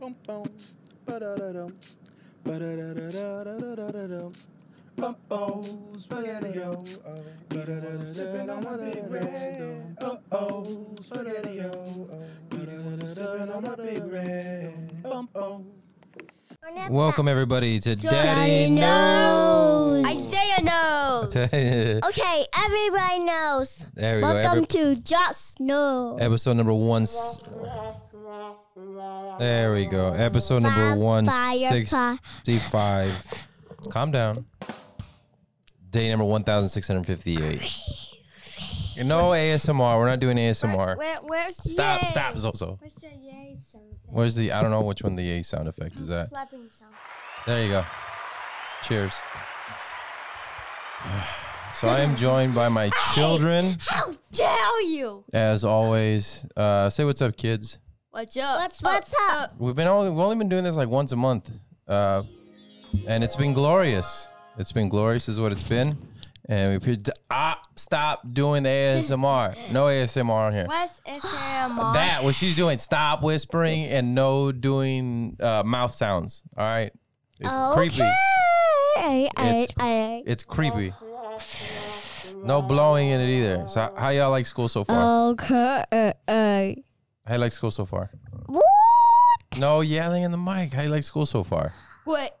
Bumpos, spaghettios. Sipping on my big red. Bumpos, spaghettios. Sipping on my big red. Bumpos. Welcome everybody to Daddy, Daddy knows. Isaiah knows. okay, everybody knows. There we Welcome go. Every- to Just Know. Episode number one. There we go. Episode number Fire, one fire, fire. Calm down. Day number one thousand six hundred fifty-eight. No ASMR. We're not doing ASMR. Where, where's Stop! yay? Stop! Zozo. Where's the yay sound? Where's the? I don't know which one the A sound effect is that. Clapping sound. There you go. Cheers. So I am joined by my children, How dare you? as always. Uh, say what's up, kids. What's up? What's, what's up? We've been only we've only been doing this like once a month, uh, and it's been glorious. It's been glorious, is what it's been. And we ah stop doing the ASMR. No ASMR on here. What's SMR? That what she's doing. Stop whispering and no doing uh, mouth sounds. All right, it's creepy. Okay. I, It's- I, It's creepy. No blowing in it either. So how y'all like school so far? okay. How you like school so far? What? No yelling in the mic. How you like school so far? Wait,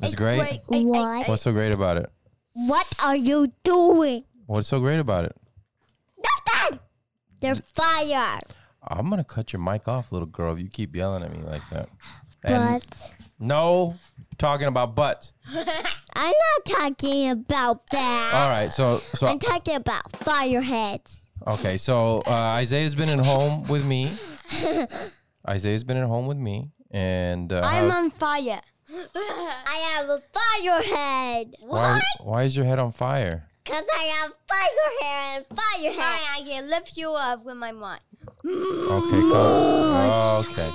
It's great. What? What's so great about it? What are you doing? What's so great about it? Nothing. They're fired. I'm gonna cut your mic off, little girl, if you keep yelling at me like that. And But no talking about butts. I'm not talking about that. All right, so so I'm talking about fireheads. Okay, so uh, Isaiah's been at home with me. Isaiah's been at home with me, and uh, I'm how- on fire. I have a firehead. why why is your head on fire? Because I have fire hair and fire head. I can lift you up with my mind. Okay, cool. Okay.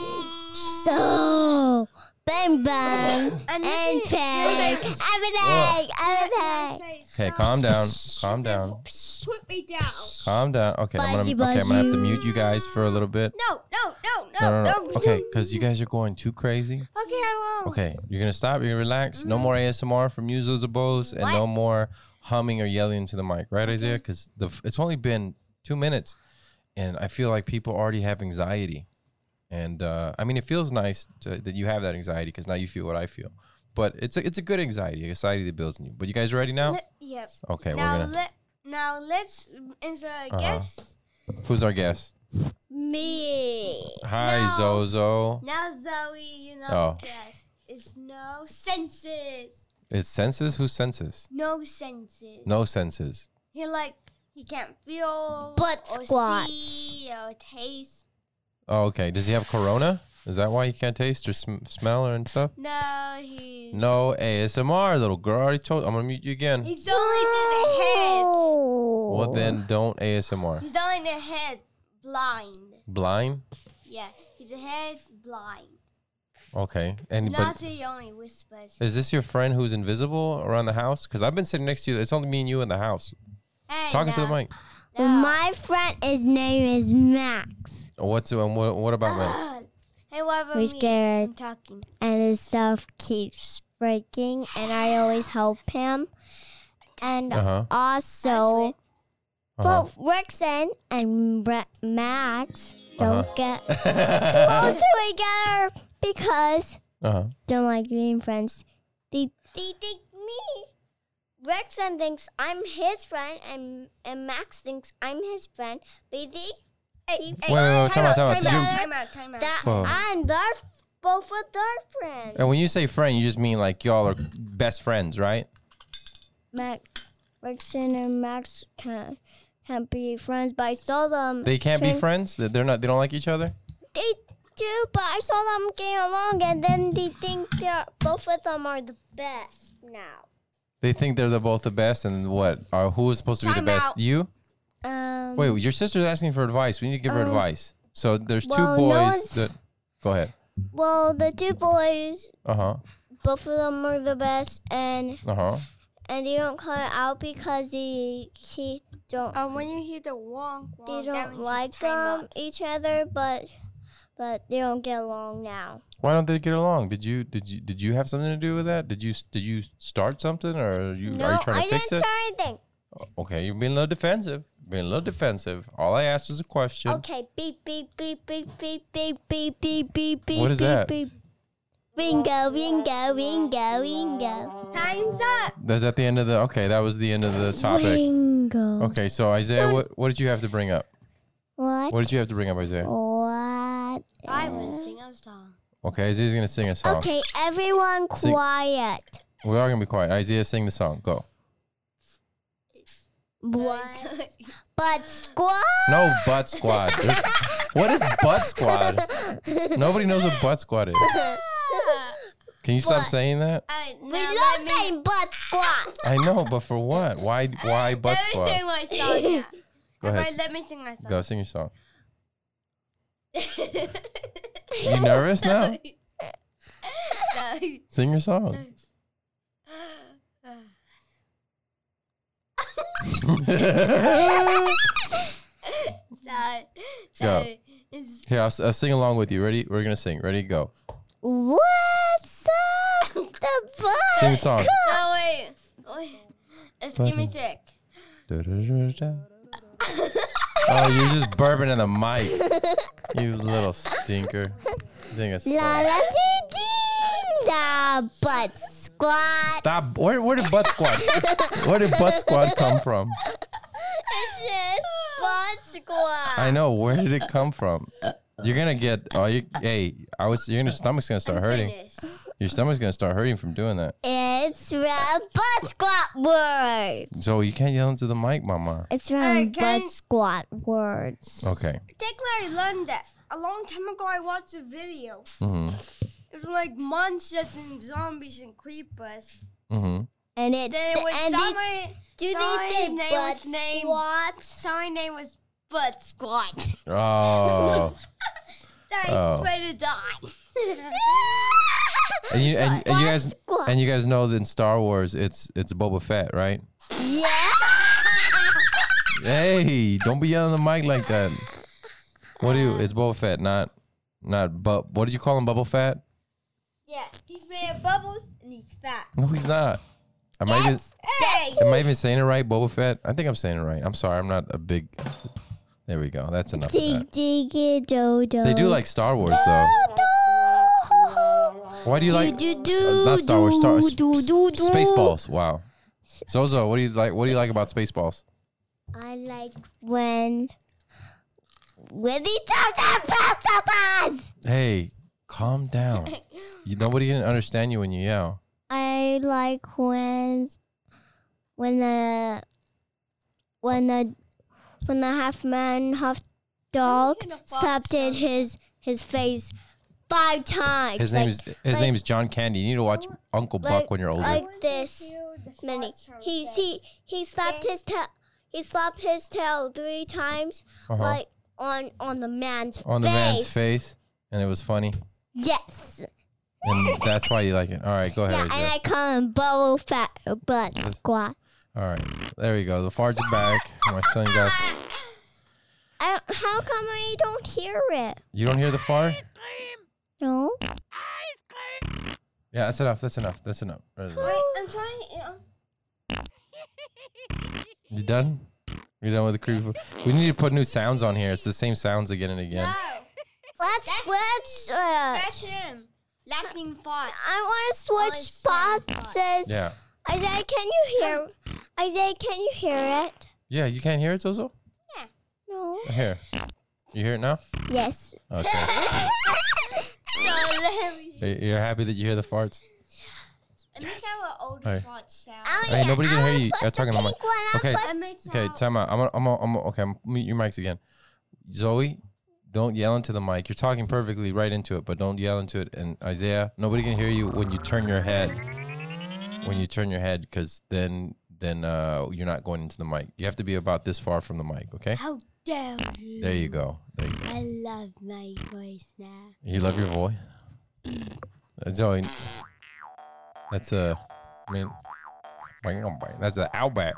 So, bang bang and bang. Everything, everything. Okay, calm down. Calm down. Put me down. Calm down. Okay, I'm gonna okay, I'm gonna have to mute you guys for a little bit. No, no, no, No, no, no, no. no. Okay, because you guys are going too crazy. Okay, I won't. Okay, you're gonna stop. You're gonna relax. No more ASMR from you, Zuzabos, and no more humming or yelling into the mic, right, Isaiah? Because the it's only been two minutes, and I feel like people already have anxiety, and uh, I mean, it feels nice to, that you have that anxiety because now you feel what I feel. But it's a it's a good anxiety, anxiety that builds in you. But you guys ready now? Let- yep. Okay, now we're gonna. let now let's answer a Uh-huh. guess. Who's our guest? Me. Hi, No. Zozo. Now Zoe, you know Oh. the guess. It's no senses. It's senses. Who's senses? No senses. No senses. He like he can't feel Butt or squats. see or taste. Oh, okay. Does he have corona? Is that why he can't taste or sm- smell or and stuff? No, he No ASMR, little girl. I already told. I'm gonna mute you again. he's only did the head. Well, then don't ASMR. He's only in the head blind. Blind. Yeah, he's a head blind. Okay. And Not but he only whispers. is this your friend who's invisible around the house? Because I've been sitting next to you. It's only me and you in the house, Hey, talking to the no, mic. No. My friend, his name is Max. What's um, what, what about Max? Hey, what about We're me? scared. I'm talking. and his stuff keeps breaking, and I always help him. And Uh huh. also, Uh-huh. both Rexon and Re- Max don't Uh-huh. get close to each other because uh huh. don't like being friends. They, they think me. Rexon thinks I'm his friend, and, and Max thinks I'm his friend. But they keep Wait, wait, wait, time out, time out. Time out. Time out, time out. that Whoa. I'm their both of their friends. and when you say friend, you just mean like y'all are best friends, right? Max, Rexon and Max can't, can't be friends, but I saw them. They can't be friends. That They're not. They don't like each other. They do, but I saw them getting along, and then they think they're both of them are the best now. They think they're the both the best, and what? Are who is supposed to be the Time best? out. You? Um, Wait, your sister's asking for advice. We need to give her Um, advice. So there's two well, no boys one's- that. Go ahead. Well, the two boys, Uh huh. both of them are the best, and Uh huh. and they don't cut it out because they he don't Uh, when you hear the wonk, they wonk, that don't means like it's time um, up. each other, but but they don't get along now. Why don't they get along? Did you did you did you have something to do with that? Did you did you start something or are you no, are you trying I to didn't start anything. Okay, you're being a little defensive. Being a little defensive. All I asked was a question. Okay, beep beep beep beep beep beep beep beep beep beep. What is beep, that? Beep. Ringo, ringo, ringo, ringo. Time's up. That's at the end of the okay, that was the end of the topic. Ringo. Okay, so Isaiah, what, what did you have to bring up? What? What did you have to bring up, Isaiah? What? I will sing a song. Okay, Isaiah's gonna sing a song. Okay, everyone Sing. quiet. We are gonna be quiet. Isaiah, sing the song. Go. What? But squad. No butt squad. There's- what is butt squad? Nobody knows what butt squad is. Can you stop What? saying that? Uh, We now love let me- saying butt squad. I know, but for what? Why? Why butt Let me squad? sing my song. Yeah. Go ahead. Everybody, let me sing my song. Go sing your song. You nervous now? Sing your song. That, Go. Here, I'll, s- I'll sing along with you. Ready? We're gonna sing. Ready? Go. What's up the butt? Sing the song. No, wait. wait. Just give me six. Oh, you're just burping in the mic. You little stinker. You think it's La la dee dee butt squad. Stop. Where, where did butt squad? Where did butt squad come from? It says butt squad. I know. Where did it come from? You're gonna get. Oh, you. Hey, I was. Your stomach's gonna start hurting. Finish. Your stomach's gonna start hurting from doing that. It's from butt squat words. So you can't yell into the mic, mama. It's from Alright, can- butt squat words. Okay. Technically, I learned that a long time ago. I watched a video. Mm-hmm. It was like monsters and zombies and creepers. Mm-hmm. And it's Then it was and these, somebody, do somebody's they say name butt was named- squat? somebody's name was Butt Squat. Oh. That Oh. to die. And you and, and you guys and you guys know that in Star Wars it's it's Boba Fett, right? yeah. Hey, don't be yelling the mic like that. What do you? It's Boba Fett, not not. But what did you call him? Bubble Fat? yeah, he's made of bubbles and he's fat. No, he's not. Am I even am I even saying it right? Boba Fett? I think I'm saying it right. I'm sorry. I'm not a big. There we go. That's enough of that. Dig dig do do. They do like Star Wars though. Why do you like do, do, uh, not Star Wars? Star do, do, do, do. Spaceballs. Wow. Zozo, what do you like? What do you like about Spaceballs? I like when when he talks. Hey, calm down. You, nobody can understand you when you yell. I like when when the when the when the half man half dog hear the fox slapped at his his face five times. His like, name is his like- name is John Candy. You need to watch Uncle Buck like- when you're older. like this many. He he he slapped his tail. He slapped his tail three times, Uh-huh. like on on the man's On the face. man's face, and it was funny, Yes. and that's why you like it. All right, go ahead. Yeah, and I call him Bubble Fat Butt Squat. All right, there we go. The farts are back. My son got. I, how come I don't hear it? You don't hear the fart? No. Yeah, that's enough. That's enough. That's enough. Wait, I'm trying. You done? You done with the creepy? We need to put new sounds on here. It's the same sounds again and again. no, Let's let's. Uh, that's him. Laughing fart. I want to Only switch sound spots. Yeah. Isaiah, can you hear? Isaiah, can you hear it? Yeah, you can't hear it, Zozo? Yeah. No. Here. You hear it now? Yes. Okay. So let me. You- You're happy that you hear the farts? Let me tell an old Alright. fart sound. Oh, Hey, yeah, nobody can I hear wanna you. push You're the talking on my- pink one, I'll Okay. push- Let me Okay, tell- time out. I'm gonna, I'm gonna, I'm gonna, okay, I'm mute your mics again. Zoe, don't yell into the mic. You're talking perfectly right into it, but don't yell into it. And Isaiah, nobody can hear you when you turn your head. When you turn your head, because then then uh, you're not going into the mic. You have to be about this far from the mic. Okay. How dare you? There you go. There you go. I love my voice now. You love your voice. Zoe, that's a. I mean, that's an outback.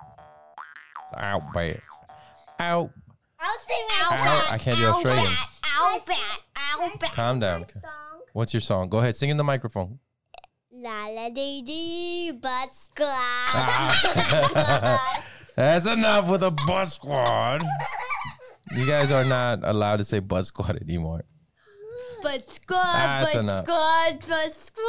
Outback. Out. I'll sing Ow, I can't do Australian. Ow, bat. Calm down. What's your song? Go ahead, sing in the microphone. La la dee dee, butt squad. Ah. That's enough with a bus squad. You guys are not allowed to say bus squad anymore. But squad, That's but enough. squad, but squad.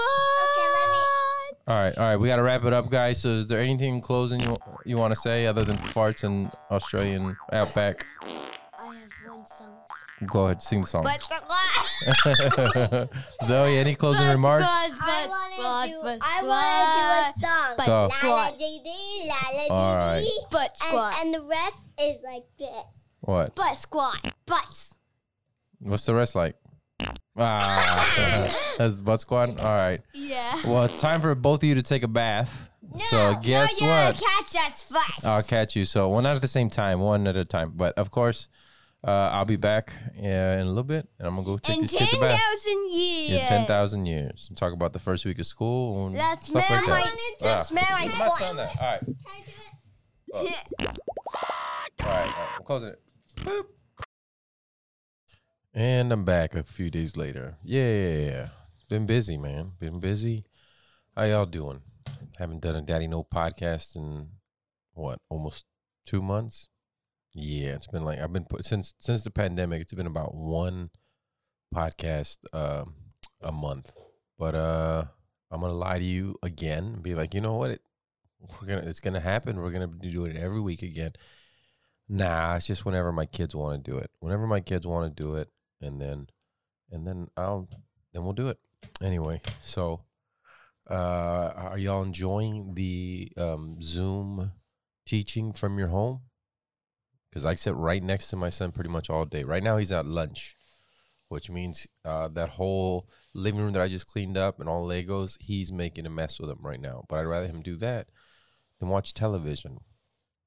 All right, all right. We got to wrap it up, guys. So, is there anything in closing you you want to say other than farts and Australian outback? Go ahead, sing the song. But. Zoe, any closing But remarks? squad, I but wanna do. but I want to do a song. But Go. La la squad. dee dee, la la All right. dee dee. But squad. And, and the rest is like this. What? But squad. But. What's the rest like? Ah, that's butt squad. All right. Yeah. Well, it's time for both of you to take a bath. so guess no, you're what? gonna catch us first. I'll catch you. So, well, not at the same time, one at a time. But of course, uh, I'll be back in a little bit, and I'm gonna go take In these kids a bath. 10,000 years. In ten thousand years, and talk about the first week of school and Let's stuff smell like my, that. let's Ah. smell my I'm not saying that. All right, Can I do it? all right, all right. I'm closing it. Boop. And I'm back a few days later. Yeah, been busy, man. Been busy. How y'all doing? Haven't done a Daddy No podcast in what, almost two months? Yeah, it's been like I've been put since since the pandemic. It's been about one podcast um, a month. But uh, I'm gonna lie to you again be like, you know what? It we're gonna it's gonna happen. We're gonna be doing it every week again. Nah, it's just whenever my kids want to do it. Whenever my kids want to do it, and then and then I'll then we'll do it anyway. So, uh, are y'all enjoying the um, Zoom teaching from your home? Because I sit right next to my son pretty much all day. Right now, he's at lunch, which means uh, that whole living room that I just cleaned up and all Legos, he's making a mess with them right now. But I'd rather him do that than watch television.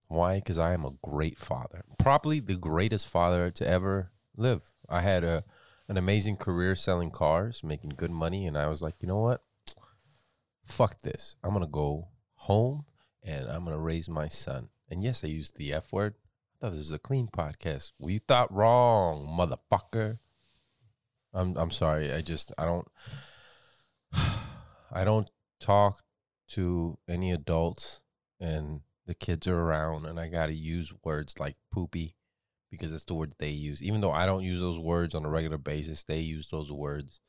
Why? Because I am a great father, probably the greatest father to ever live. I had a an amazing career selling cars, making good money, and I was like, you know what? Fuck this. I'm gonna go home and I'm gonna raise my son. And yes, I used the F word. Thought this was a clean podcast. We thought wrong, motherfucker. I'm I'm sorry. I just I don't I don't talk to any adults and the kids are around and I gotta use words like poopy because it's the words they use. Even though I don't use those words on a regular basis, they use those words.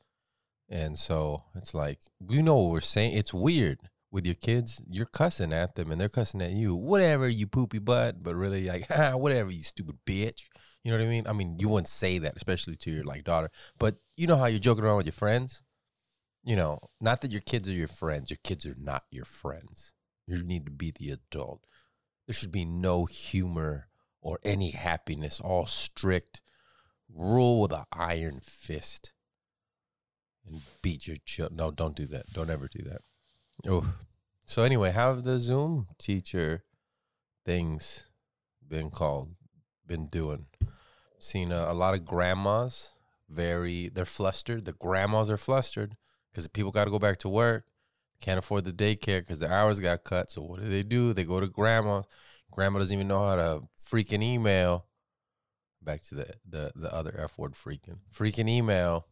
And so it's like, you know what we're saying? It's weird with your kids. You're cussing at them and they're cussing at you. Whatever, you poopy butt, but really like, ah, whatever, you stupid bitch. You know what I mean? I mean, you wouldn't say that, especially to your like daughter. But you know how you're joking around with your friends? You know, not that your kids are your friends. Your kids are not your friends. You need to be the adult. There should be no humor or any happiness, all strict. Rule with an iron fist and beat your child. No, don't do that. Don't ever do that. Oh, so anyway, how have the Zoom teacher things been called? Been doing? Seen a, a lot of grandmas. Very, they're flustered. The grandmas are flustered because people got to go back to work. Can't afford the daycare because their hours got cut. So what do they do? They go to grandma. Grandma doesn't even know how to freaking email. Back to the the the other F word freaking. Freaking email.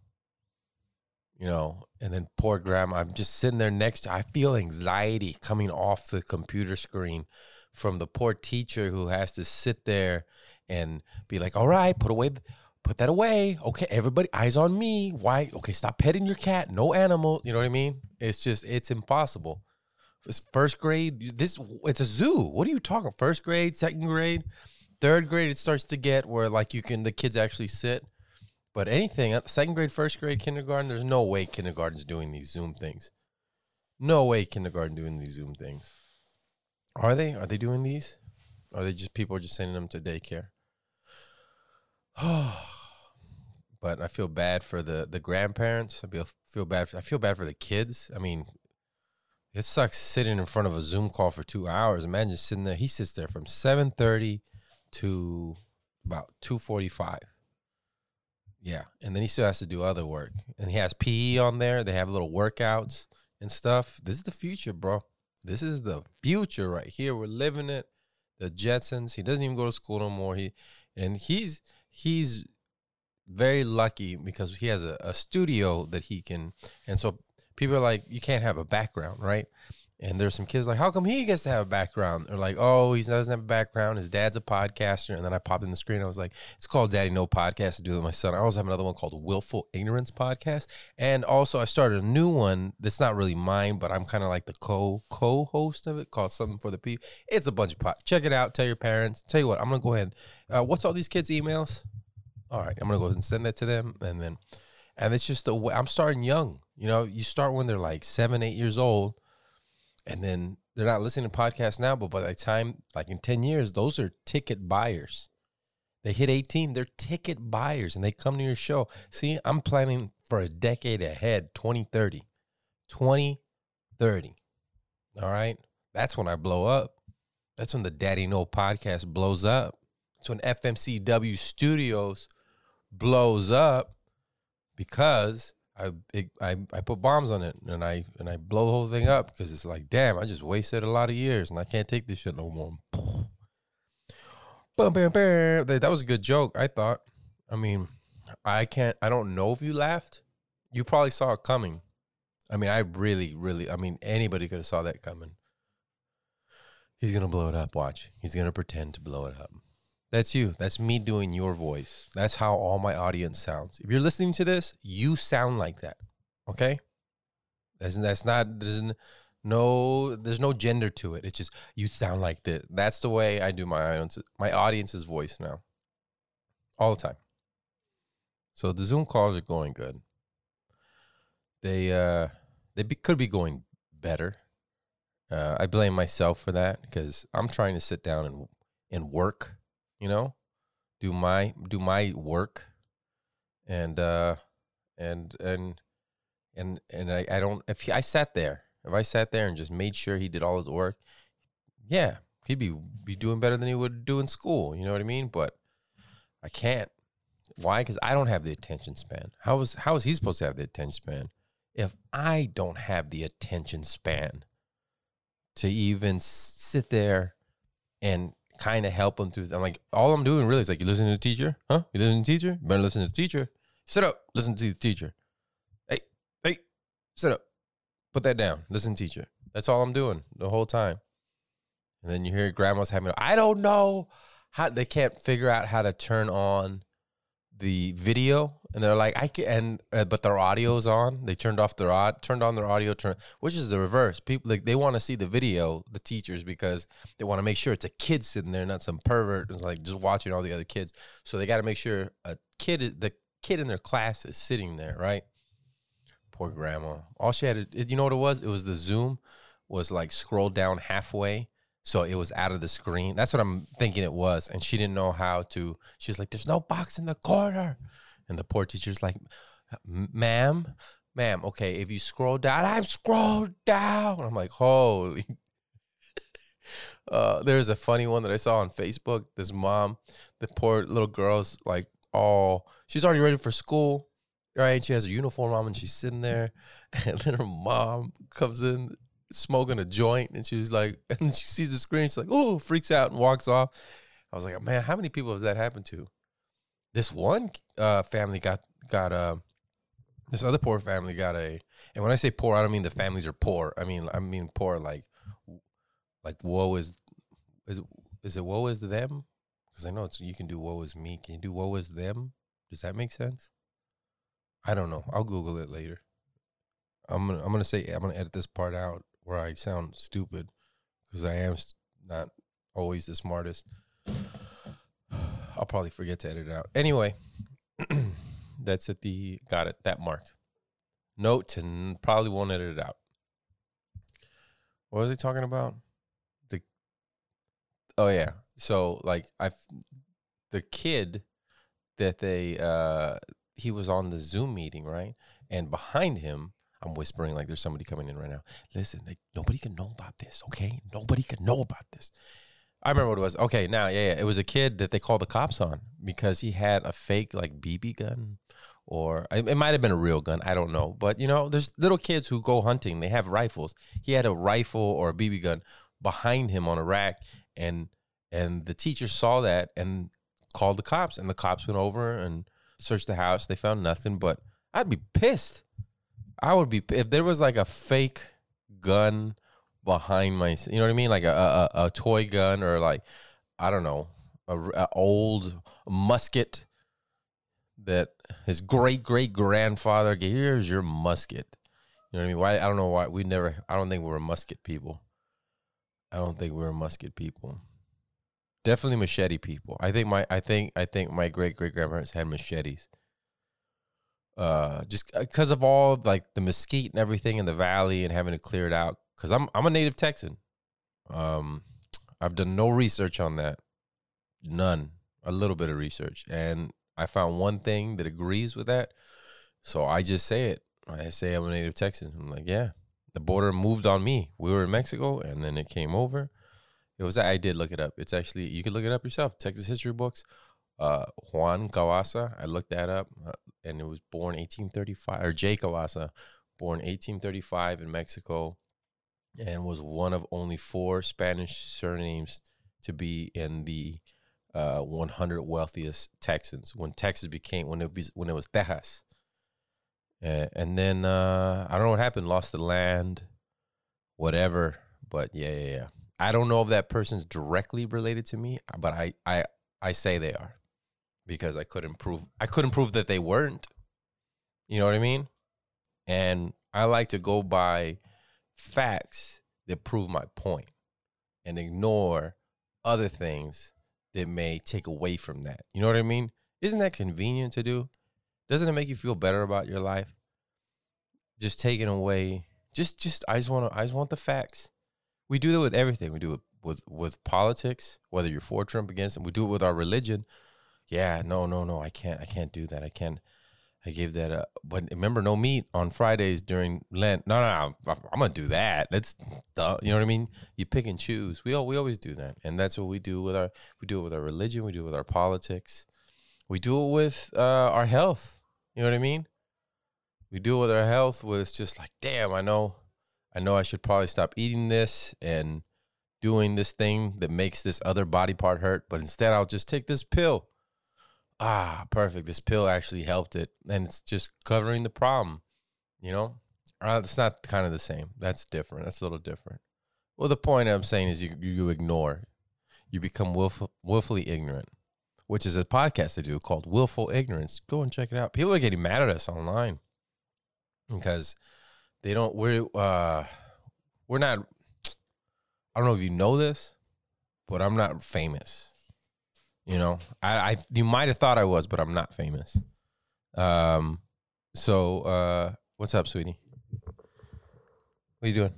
You know, and then poor grandma. I'm just sitting there next to I feel anxiety coming off the computer screen from the poor teacher who has to sit there and be like, all right, put away put that away. Okay, everybody, eyes on me. Why? Okay, stop petting your cat. No animal. You know what I mean? It's just, it's impossible. It's first grade. This, it's a zoo. What are you talking? First grade, second grade, third grade. It starts to get where like you can, the kids actually sit. But anything, uh, second grade, first grade, kindergarten, there's no way kindergarten's doing these Zoom things. No way kindergarten doing these Zoom things. Are they? Are they doing these? Are they just people are just sending them to daycare? but I feel bad for the the grandparents. I feel feel bad. For, I feel bad for the kids. I mean, it sucks sitting in front of a Zoom call for two hours. Imagine sitting there. He sits there from seven thirty to about two forty five. Yeah, and then he still has to do other work, and he has PE on there. They have little workouts and stuff. This is the future, bro. This is the future right here. We're living it. The Jetsons. He doesn't even go to school no more. He and he's he's very lucky because he has a, a studio that he can, and so people are like, you can't have a background, right? And there's some kids like, how come he gets to have a background? They're like, oh, he doesn't have a background. His dad's a podcaster. And then I popped in the screen. I was like, it's called Daddy No Podcast to do with my son. I also have another one called Willful Ignorance Podcast. And also I started a new one that's not really mine, but I'm kind of like the co co host of it called Something for the People. It's a bunch of pot. Check it out. Tell your parents. Tell you what, I'm gonna go ahead. Uh, what's all these kids' emails? All right, I'm gonna go ahead and send that to them, and then, and it's just the way I'm starting young. You know, you start when they're like seven, eight years old and then they're not listening to podcasts now, but by the time, like in 10 years, those are ticket buyers. They hit 18, they're ticket buyers and they come to your show. See, I'm planning for a decade ahead, 2030. 2030. All right. That's when I blow up. That's when the Daddy No podcast blows up. That's when FMCW Studios blows up because I, it, I I put bombs on it and I and I blow the whole thing up because it's like, damn, I just wasted a lot of years and I can't take this shit no more. Bam, bam. That that was a good joke, I thought. I mean, I can't. I don't know if you laughed. You probably saw it coming. I mean, I really, really. I mean, anybody could have saw that coming. He's gonna blow it up. Watch. He's gonna pretend to blow it up. That's you. That's me doing your voice. That's how all my audience sounds. If you're listening to this, you sound like that. Okay? That's that's not n- no there's no gender to it. It's just you sound like this. That's the way I do my audience my audience's voice now. All the time. So the Zoom calls are going good. They uh they be, could be going better. Uh, I blame myself for that because I'm trying to sit down and and work you know, do my do my work, and uh, and and and and I, I don't if he, I sat there if I sat there and just made sure he did all his work, yeah, he'd be be doing better than he would do in school. You know what I mean? But I can't. Why? Because I don't have the attention span. How is how is he supposed to have the attention span if I don't have the attention span to even sit there and kind of help them through. I'm like, all I'm doing really is like, you listen to the teacher, huh? You listen to the teacher? You better listen to the teacher. Sit up, listen to the teacher. Hey, hey, sit up, put that down, listen teacher. That's all I'm doing the whole time. And then you hear grandma's having, I don't know how they can't figure out how to turn on the video and they're like I can and uh, but their audio's on they turned off their odd turned on their audio turn which is the reverse people like they want to see the video the teachers because they want to make sure it's a kid sitting there not some pervert it's like just watching all the other kids so they got to make sure a kid the kid in their class is sitting there right poor grandma all she had to, you know what it was it was the zoom was like scroll down halfway so it was out of the screen. That's what I'm thinking it was. And she didn't know how to. She's like, there's no box in the corner. And the poor teacher's like, ma'am, ma'am, okay, if you scroll down, I've scrolled down. I'm like, holy. uh, there's a funny one that I saw on Facebook. This mom, the poor little girl's like, all, she's already ready for school, right? She has her uniform on and she's sitting there. And then her mom comes in smoking a joint and she's like and she sees the screen she's like oh freaks out and walks off i was like man how many people has that happened to this one uh, family got got uh, this other poor family got a and when i say poor i don't mean the families are poor. I mean i mean poor like like woe is is is it woe is them? Because i know it's you can do woe is me. Can you do woe is them? Does that make sense? I don't know. I'll google it later. I'm gonna i'm gonna say i'm gonna edit this part out where I sound stupid because I am not always the smartest. I'll probably forget to edit it out. Anyway, that's at the got it that mark. Note n- probably won't edit it out. What was he talking about? The oh yeah, so like I, the kid that they uh he was on the Zoom meeting right, and behind him I'm whispering like there's somebody coming in right now. Listen, like nobody can know about this, okay? Nobody can know about this. I remember what it was. Okay, now, yeah, yeah. It was a kid that they called the cops on because he had a fake like BB gun or it, might have been a real gun. I don't know. But, you know, there's little kids who go hunting. They have rifles. He had a rifle or a BB gun behind him on a rack and and the teacher saw that and called the cops and the cops went over and searched the house. They found nothing, but I'd be pissed. I would be if there was like a fake gun behind my, you know what I mean, like a a, a toy gun or like I don't know, a, a old musket that his great great grandfather gave. Here's your musket. You know what I mean? Why I don't know why we never. I don't think we were musket people. I don't think we were musket people. Definitely machete people. I think my I think I think my great great grandparents had machetes. Uh, just because of all like the mesquite and everything in the valley and having to clear it out. Because I'm I'm a native Texan. Um, I've done no research on that. None. A little bit of research, and I found one thing that agrees with that. So I just say it. I say I'm a native Texan. I'm like, yeah. The border moved on me. We were in Mexico, and then it came over. It was I did look it up. It's actually you can look it up yourself. Texas history books. Uh, Juan Cavasa. I looked that up, uh, and it was born 1835. Or Jay Cavasa, born 1835 in Mexico, and was one of only four Spanish surnames to be in the uh, 100 wealthiest Texans when Texas became when it was when it was Texas. And, and then uh, I don't know what happened. Lost the land, whatever. But yeah, yeah, yeah. I don't know if that person's directly related to me, but I, I, I say they are because I couldn't prove I couldn't prove that they weren't. You know what I mean? And I like to go by facts that prove my point and ignore other things that may take away from that. You know what I mean? Isn't that convenient to do? Doesn't it make you feel better about your life? Just taking away just just I just want to I just want the facts. We do that with everything. We do it with with politics, whether you're for Trump against him. We do it with our religion. Yeah, no, no, no. I can't I can't do that. I can't I gave that up. But remember, no meat on Fridays during Lent. No, no, no. I'm, gonna do that. That's, duh, you know what I mean. You pick and choose. We all we always do that, and that's what we do with our. We do it with our religion. We do it with our politics. We do it with uh, our health. You know what I mean. We do it with our health. Where it's just like, damn, I know, I know, I should probably stop eating this and doing this thing that makes this other body part hurt. But instead, I'll just take this pill ah, perfect. This pill actually helped it, and it's just covering the problem. You know, uh, it's not kind of the same. That's different. That's a little different. Well, the point I'm saying is you you ignore, you become willful, willfully ignorant, which is a podcast I do called Willful Ignorance. Go and check it out. People are getting mad at us online because they don't. We're uh, we're not. I don't know if you know this, but I'm not famous. You know, I, I you might have thought I was, but I'm not famous. Um, so uh, what's up, sweetie? What are you doing?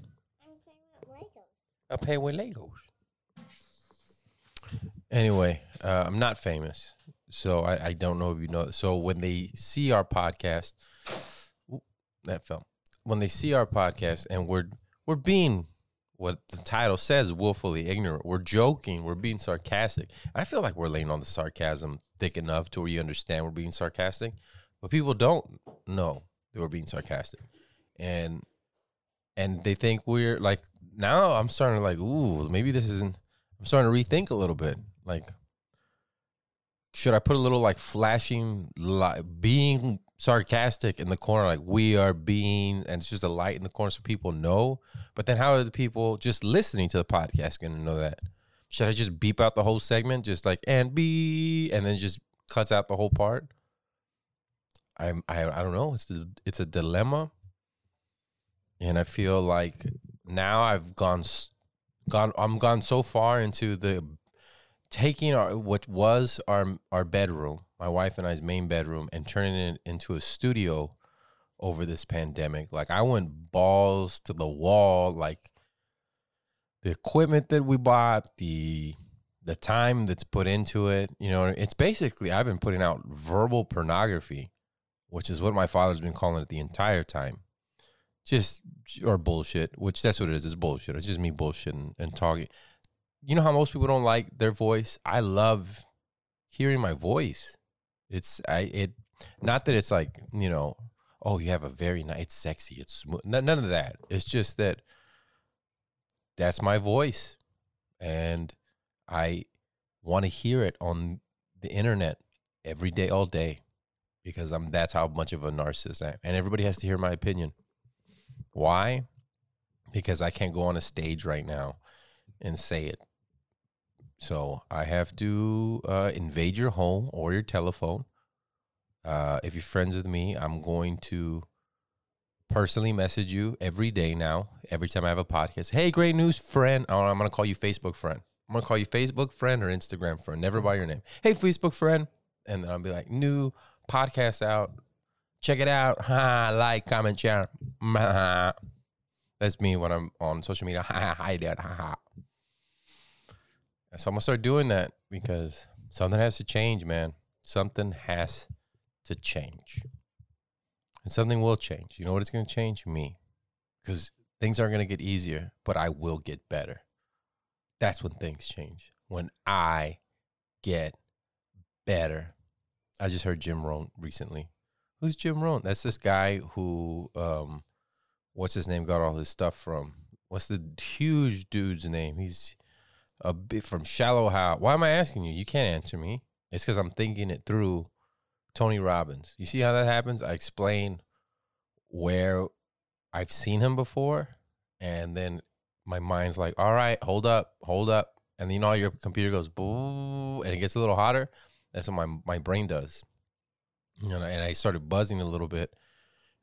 I'm playing with Legos. I play with Legos. Anyway, uh, I'm not famous, so I, I don't know if you know. So when they see our podcast, that fell. When they see our podcast and we're we're being what the title says, willfully ignorant. We're joking. We're being sarcastic. I feel like we're laying on the sarcasm thick enough to where you understand we're being sarcastic, but people don't know that we're being sarcastic, and and they think we're like now. I'm starting to like, ooh, maybe this isn't. I'm starting to rethink a little bit. Like, should I put a little like flashing, like being sarcastic in the corner, like we are being, and it's just a light in the corner so people know. But then, how are the people just listening to the podcast going to know that? Should I just beep out the whole segment, just like and be, and then just cuts out the whole part? I'm, I, I don't know. It's the, it's a dilemma, and I feel like now I've gone, gone, I'm gone so far into the taking our what was our our bedroom, my wife and I's main bedroom, and turning it into a studio over this pandemic. Like I went balls to the wall. Like the equipment that we bought, the the time that's put into it. You know, it's basically I've been putting out verbal pornography, which is what my father's been calling it the entire time. Just or bullshit, which that's what it is. It's bullshit. It's just me bullshitting and talking you know how most people don't like their voice i love hearing my voice it's i it not that it's like you know oh you have a very nice it's sexy it's smooth none, none of that it's just that that's my voice and i want to hear it on the internet every day all day because I'm that's how much of a narcissist I am. And everybody has to hear my opinion. Why? Because I can't go on a stage right now and say it. So I have to uh, invade your home or your telephone. Uh, if you're friends with me, I'm going to personally message you every day now. Every time I have a podcast, hey, great news, friend. Oh, I'm gonna call you Facebook friend. I'm gonna call you Facebook friend or Instagram friend. Never by your name. Hey, Facebook friend, and then I'll be like, new podcast out. Check it out. Ha, like, comment, share. That's me when I'm on social media. Hi, dad. Ha, ha. So I'm gonna start doing that because something has to change, man. Something has to change. And something will change. You know what it's gonna change? Me. Because things aren't gonna get easier, but I will get better. That's when things change. When I get better. I just heard Jim Rohn recently. Who's Jim Rohn? That's this guy who um what's his name got all his stuff from. What's the huge dude's name? He's a bit from Shallow Hal. Why am I asking you? You can't answer me. It's because I'm thinking it through. Tony Robbins. You see how that happens? I explain where I've seen him before, and then my mind's like, all right, hold up, hold up. And you know, your computer goes boo, and it gets a little hotter. That's what my my brain does. You know, and I started buzzing a little bit.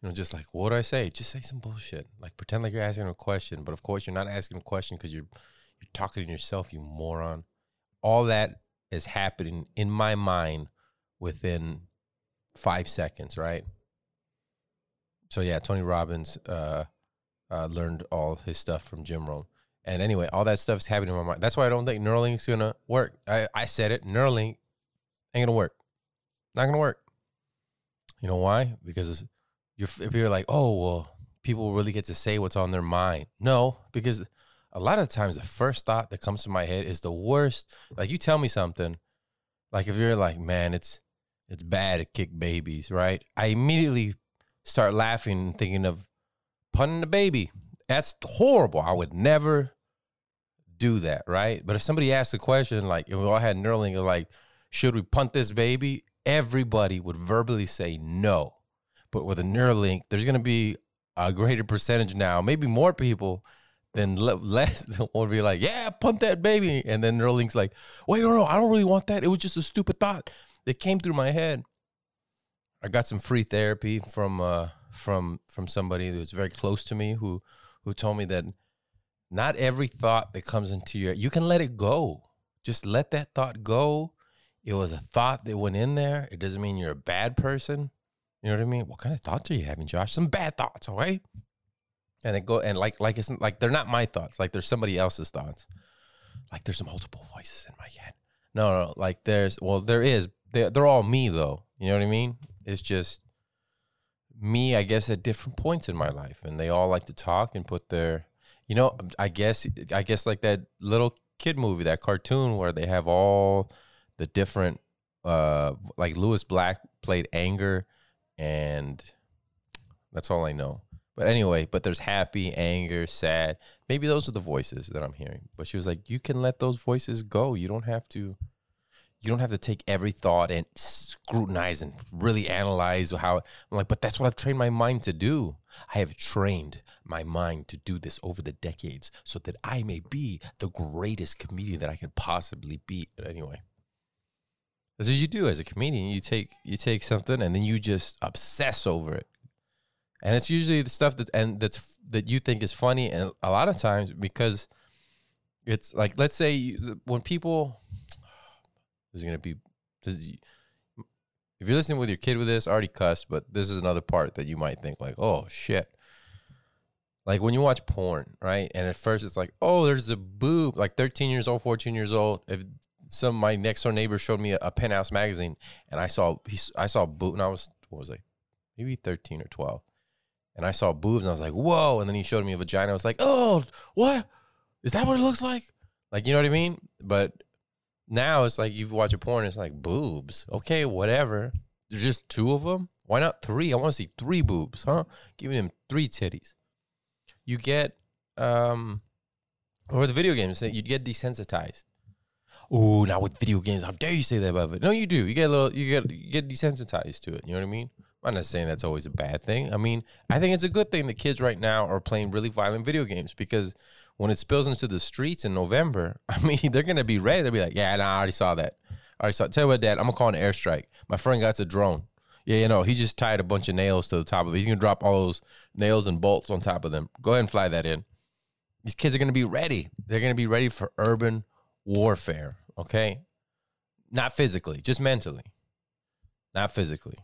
You know, just like, what do I say? Just say some bullshit. Like pretend like you're asking a question, but of course you're not asking a question because you're you're talking to yourself, you moron. All that is happening in my mind within five seconds, right? So yeah, Tony Robbins uh, uh, learned all his stuff from Jim Rohn. And anyway, all that stuff is happening in my mind. That's why I don't think Neuralink's gonna work. I, I said it, Neuralink ain't gonna work. Not gonna work. You know why? Because you're if you're like, oh well, people really get to say what's on their mind. No, because a lot of times the first thought that comes to my head is the worst. Like you tell me something, like if you're like, man, it's it's bad to kick babies, right? I immediately start laughing and thinking of punting the baby. That's horrible. I would never do that, right? But if somebody asked a question like, if we all had Neuralink, like, should we punt this baby? Everybody would verbally say no. But with a Neuralink, there's to be a greater percentage now, maybe more people than le- less will be like, yeah, punt that baby. And then Neuralink's like, wait, no, no, I don't really want that. It was just a stupid thought that came through my head. I got some free therapy from uh, from from somebody that was very close to me who who told me that not every thought that comes into your you can let it go. Just let that thought go. It was a thought that went in there. It doesn't mean you're a bad person. You know what I mean? What kind of thoughts are you having, Josh? Some bad thoughts, okay? And it go and like like it's like they're not my thoughts. Like there's somebody else's thoughts. Like there's multiple voices in my head. No, no, like there's well there is. They're, they're all me though. You know what I mean? It's just me, I guess, at different points in my life, and they all like to talk and put their, you know, I guess, I guess like that little kid movie, that cartoon where they have all the different, uh, like Lewis Black played anger, and that's all I know. But anyway, but there's happy, anger, sad. Maybe those are the voices that I'm hearing. But she was like, you can let those voices go. You don't have to you don't have to take every thought and scrutinize and really analyze how I'm like, but that's what I've trained my mind to do. I have trained my mind to do this over the decades so that I may be the greatest comedian that I can possibly be. But anyway. That's what you do as a comedian. You take you take something and then you just obsess over it. And it's usually the stuff that and that's that you think is funny and a lot of times because it's like let's say you, when people this is gonna be this is, if you're listening with your kid with this, already cussed, but this is another part that you might think like, oh shit. Like when you watch porn, right? And at first it's like, oh, there's a boob, like 13 years old, 14 years old. If some of my next door neighbor showed me a, a penthouse magazine and I saw he, I saw boob and I was what was I? Maybe 13 or 12. And I saw boobs and I was like, whoa. And then he showed me a vagina. I was like, oh, what? Is that what it looks like? Like, you know what I mean? But now it's like you watch a porn, it's like boobs. Okay, whatever. There's just two of them. Why not three? I want to see three boobs, huh? Giving them three titties. You get, um, or the video games, you get desensitized. oh, not with video games. How dare you say that about it? No, you do. You get a little, you get, you get desensitized to it. You know what I mean? I'm not saying that's always a bad thing. I mean, I think it's a good thing that kids right now are playing really violent video games because when it spills into the streets in November, I mean, they're gonna be ready. They'll be like, yeah, nah, I already saw that. I already saw. Tell you what, Dad, I'm gonna call an airstrike. My friend got a drone. Yeah, you know, he just tied a bunch of nails to the top of it. He's gonna drop all those nails and bolts on top of them. Go ahead and fly that in. These kids are gonna be ready. They're gonna be ready for urban warfare. Okay, not physically, just mentally. Not physically.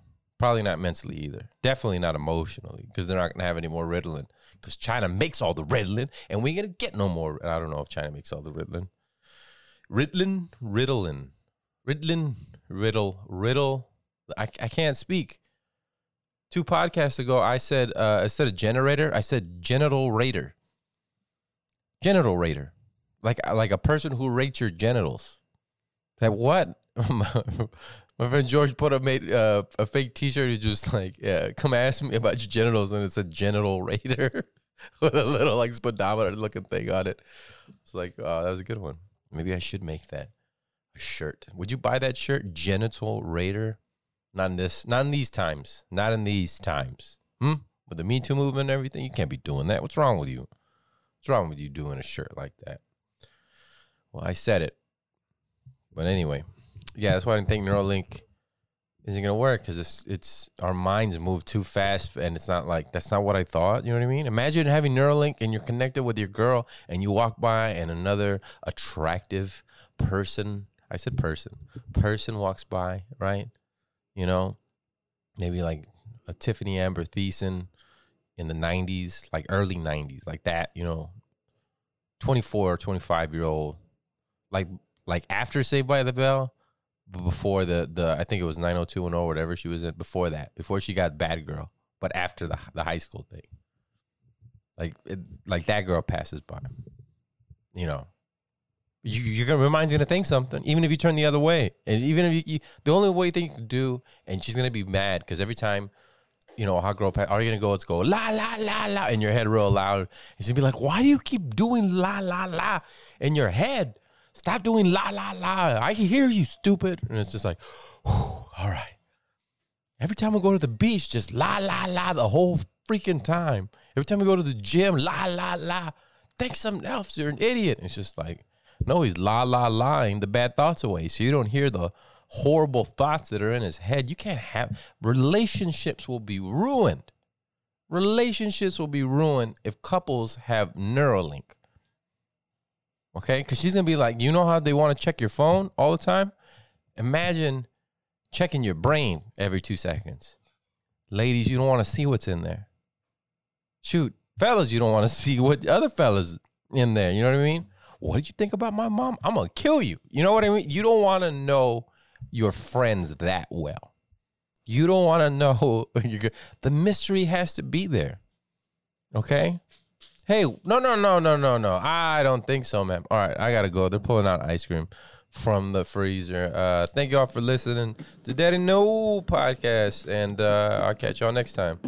Probably not mentally either. Definitely not emotionally because they're not gonna have any more Ritalin because China makes all the Ritalin and we ain't gonna get no more. I don't know if China makes all the Ritalin. Ritalin, Ritalin, Ritalin, Riddle, Riddle. I, I can't speak. Two podcasts ago, I said uh, instead of generator, I said genital rater. Genital rater, like like a person who rates your genitals. That what? My friend George put up made uh, a fake T-shirt. He's just like, yeah, come ask me about your genitals, and it's a genital raider with a little like speedometer looking thing on it. It's like, oh, that was a good one. Maybe I should make that a shirt. Would you buy that shirt, genital raider? Not in this, not in these times. Not in these times. Hmm. With the Me Too movement and everything, you can't be doing that. What's wrong with you? What's wrong with you doing a shirt like that? Well, I said it. But anyway, yeah, that's why I didn't think Neuralink isn't gonna work because it's it's our minds move too fast and it's not like that's not what I thought. You know what I mean? Imagine having Neuralink and you're connected with your girl and you walk by and another attractive person. I said person. Person walks by, right? You know, maybe like a Tiffani Amber Thiessen in the 90s, like early 90s, like that, you know, 24 or 25 year old, like like after Saved by the Bell, before the the I think it was 90210 or whatever she was in before that, before she got Bad Girl, but after the the high school thing, like it, like that girl passes by, you know. You, you're gonna your mind's gonna think something, even if you turn the other way, and even if you, you the only way thing you can do, and she's gonna be mad because every time, you know, a hot girl, pass, all you're gonna go Let's go la la la la in your head real loud, and gonna be like, why do you keep doing la la la in your head? Stop doing la la la. I can hear you, stupid. And it's just like, all right. Every time we go to the beach, just la la la the whole freaking time. Every time we go to the gym, la la la. Think something else. You're an idiot. It's just like, no, he's la la lying the bad thoughts away. So you don't hear the horrible thoughts that are in his head. You can't have relationships will be ruined. Relationships will be ruined if couples have Neuralink. Okay? Because she's to be like, you know how they want to check your phone all the time? Imagine checking your brain every two seconds. Ladies, you don't want to see what's in there. Shoot, fellas, you don't want to see what other fellas in there. You know what I mean? What did you think about my mom? I'm to kill you. You know what I mean? You don't want to know your friends that well. You don't want to know. the mystery has to be there. Okay? Hey, no, no, no, no, no, no. I don't think so, man. All right, I gotta go. They're pulling out ice cream from the freezer. Uh, thank y'all for listening to Daddy No podcast, and uh, I'll catch y'all next time.